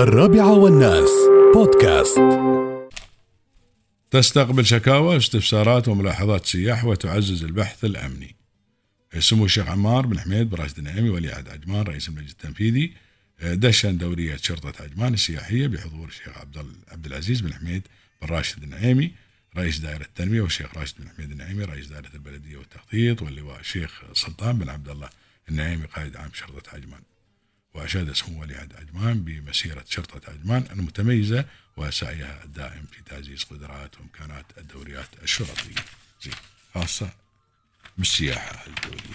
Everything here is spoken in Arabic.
الرابعة والناس. بودكاست. تستقبل شكاوى واستفسارات وملاحظات سياح وتعزز البحث الأمني. سمو الشيخ عمار بن حميد براشد النعيمي ولي عهد عجمان رئيس المجلس التنفيذي. دشن دورية شرطة عجمان السياحية بحضور الشيخ عبد العزيز بن حميد بن راشد النعيمي رئيس دائرة التنمية والشيخ راشد بن حميد النعيمي رئيس دائرة البلدية والتخطيط واللواء الشيخ سلطان بن عبد الله النعيمي قائد عام شرطة عجمان وأشاد سمو ولي عجمان بمسيرة شرطة عجمان المتميزة وسعيها الدائم في تعزيز قدرات وإمكانات الدوريات الشرطية. خاصة بالسياحة الدولية.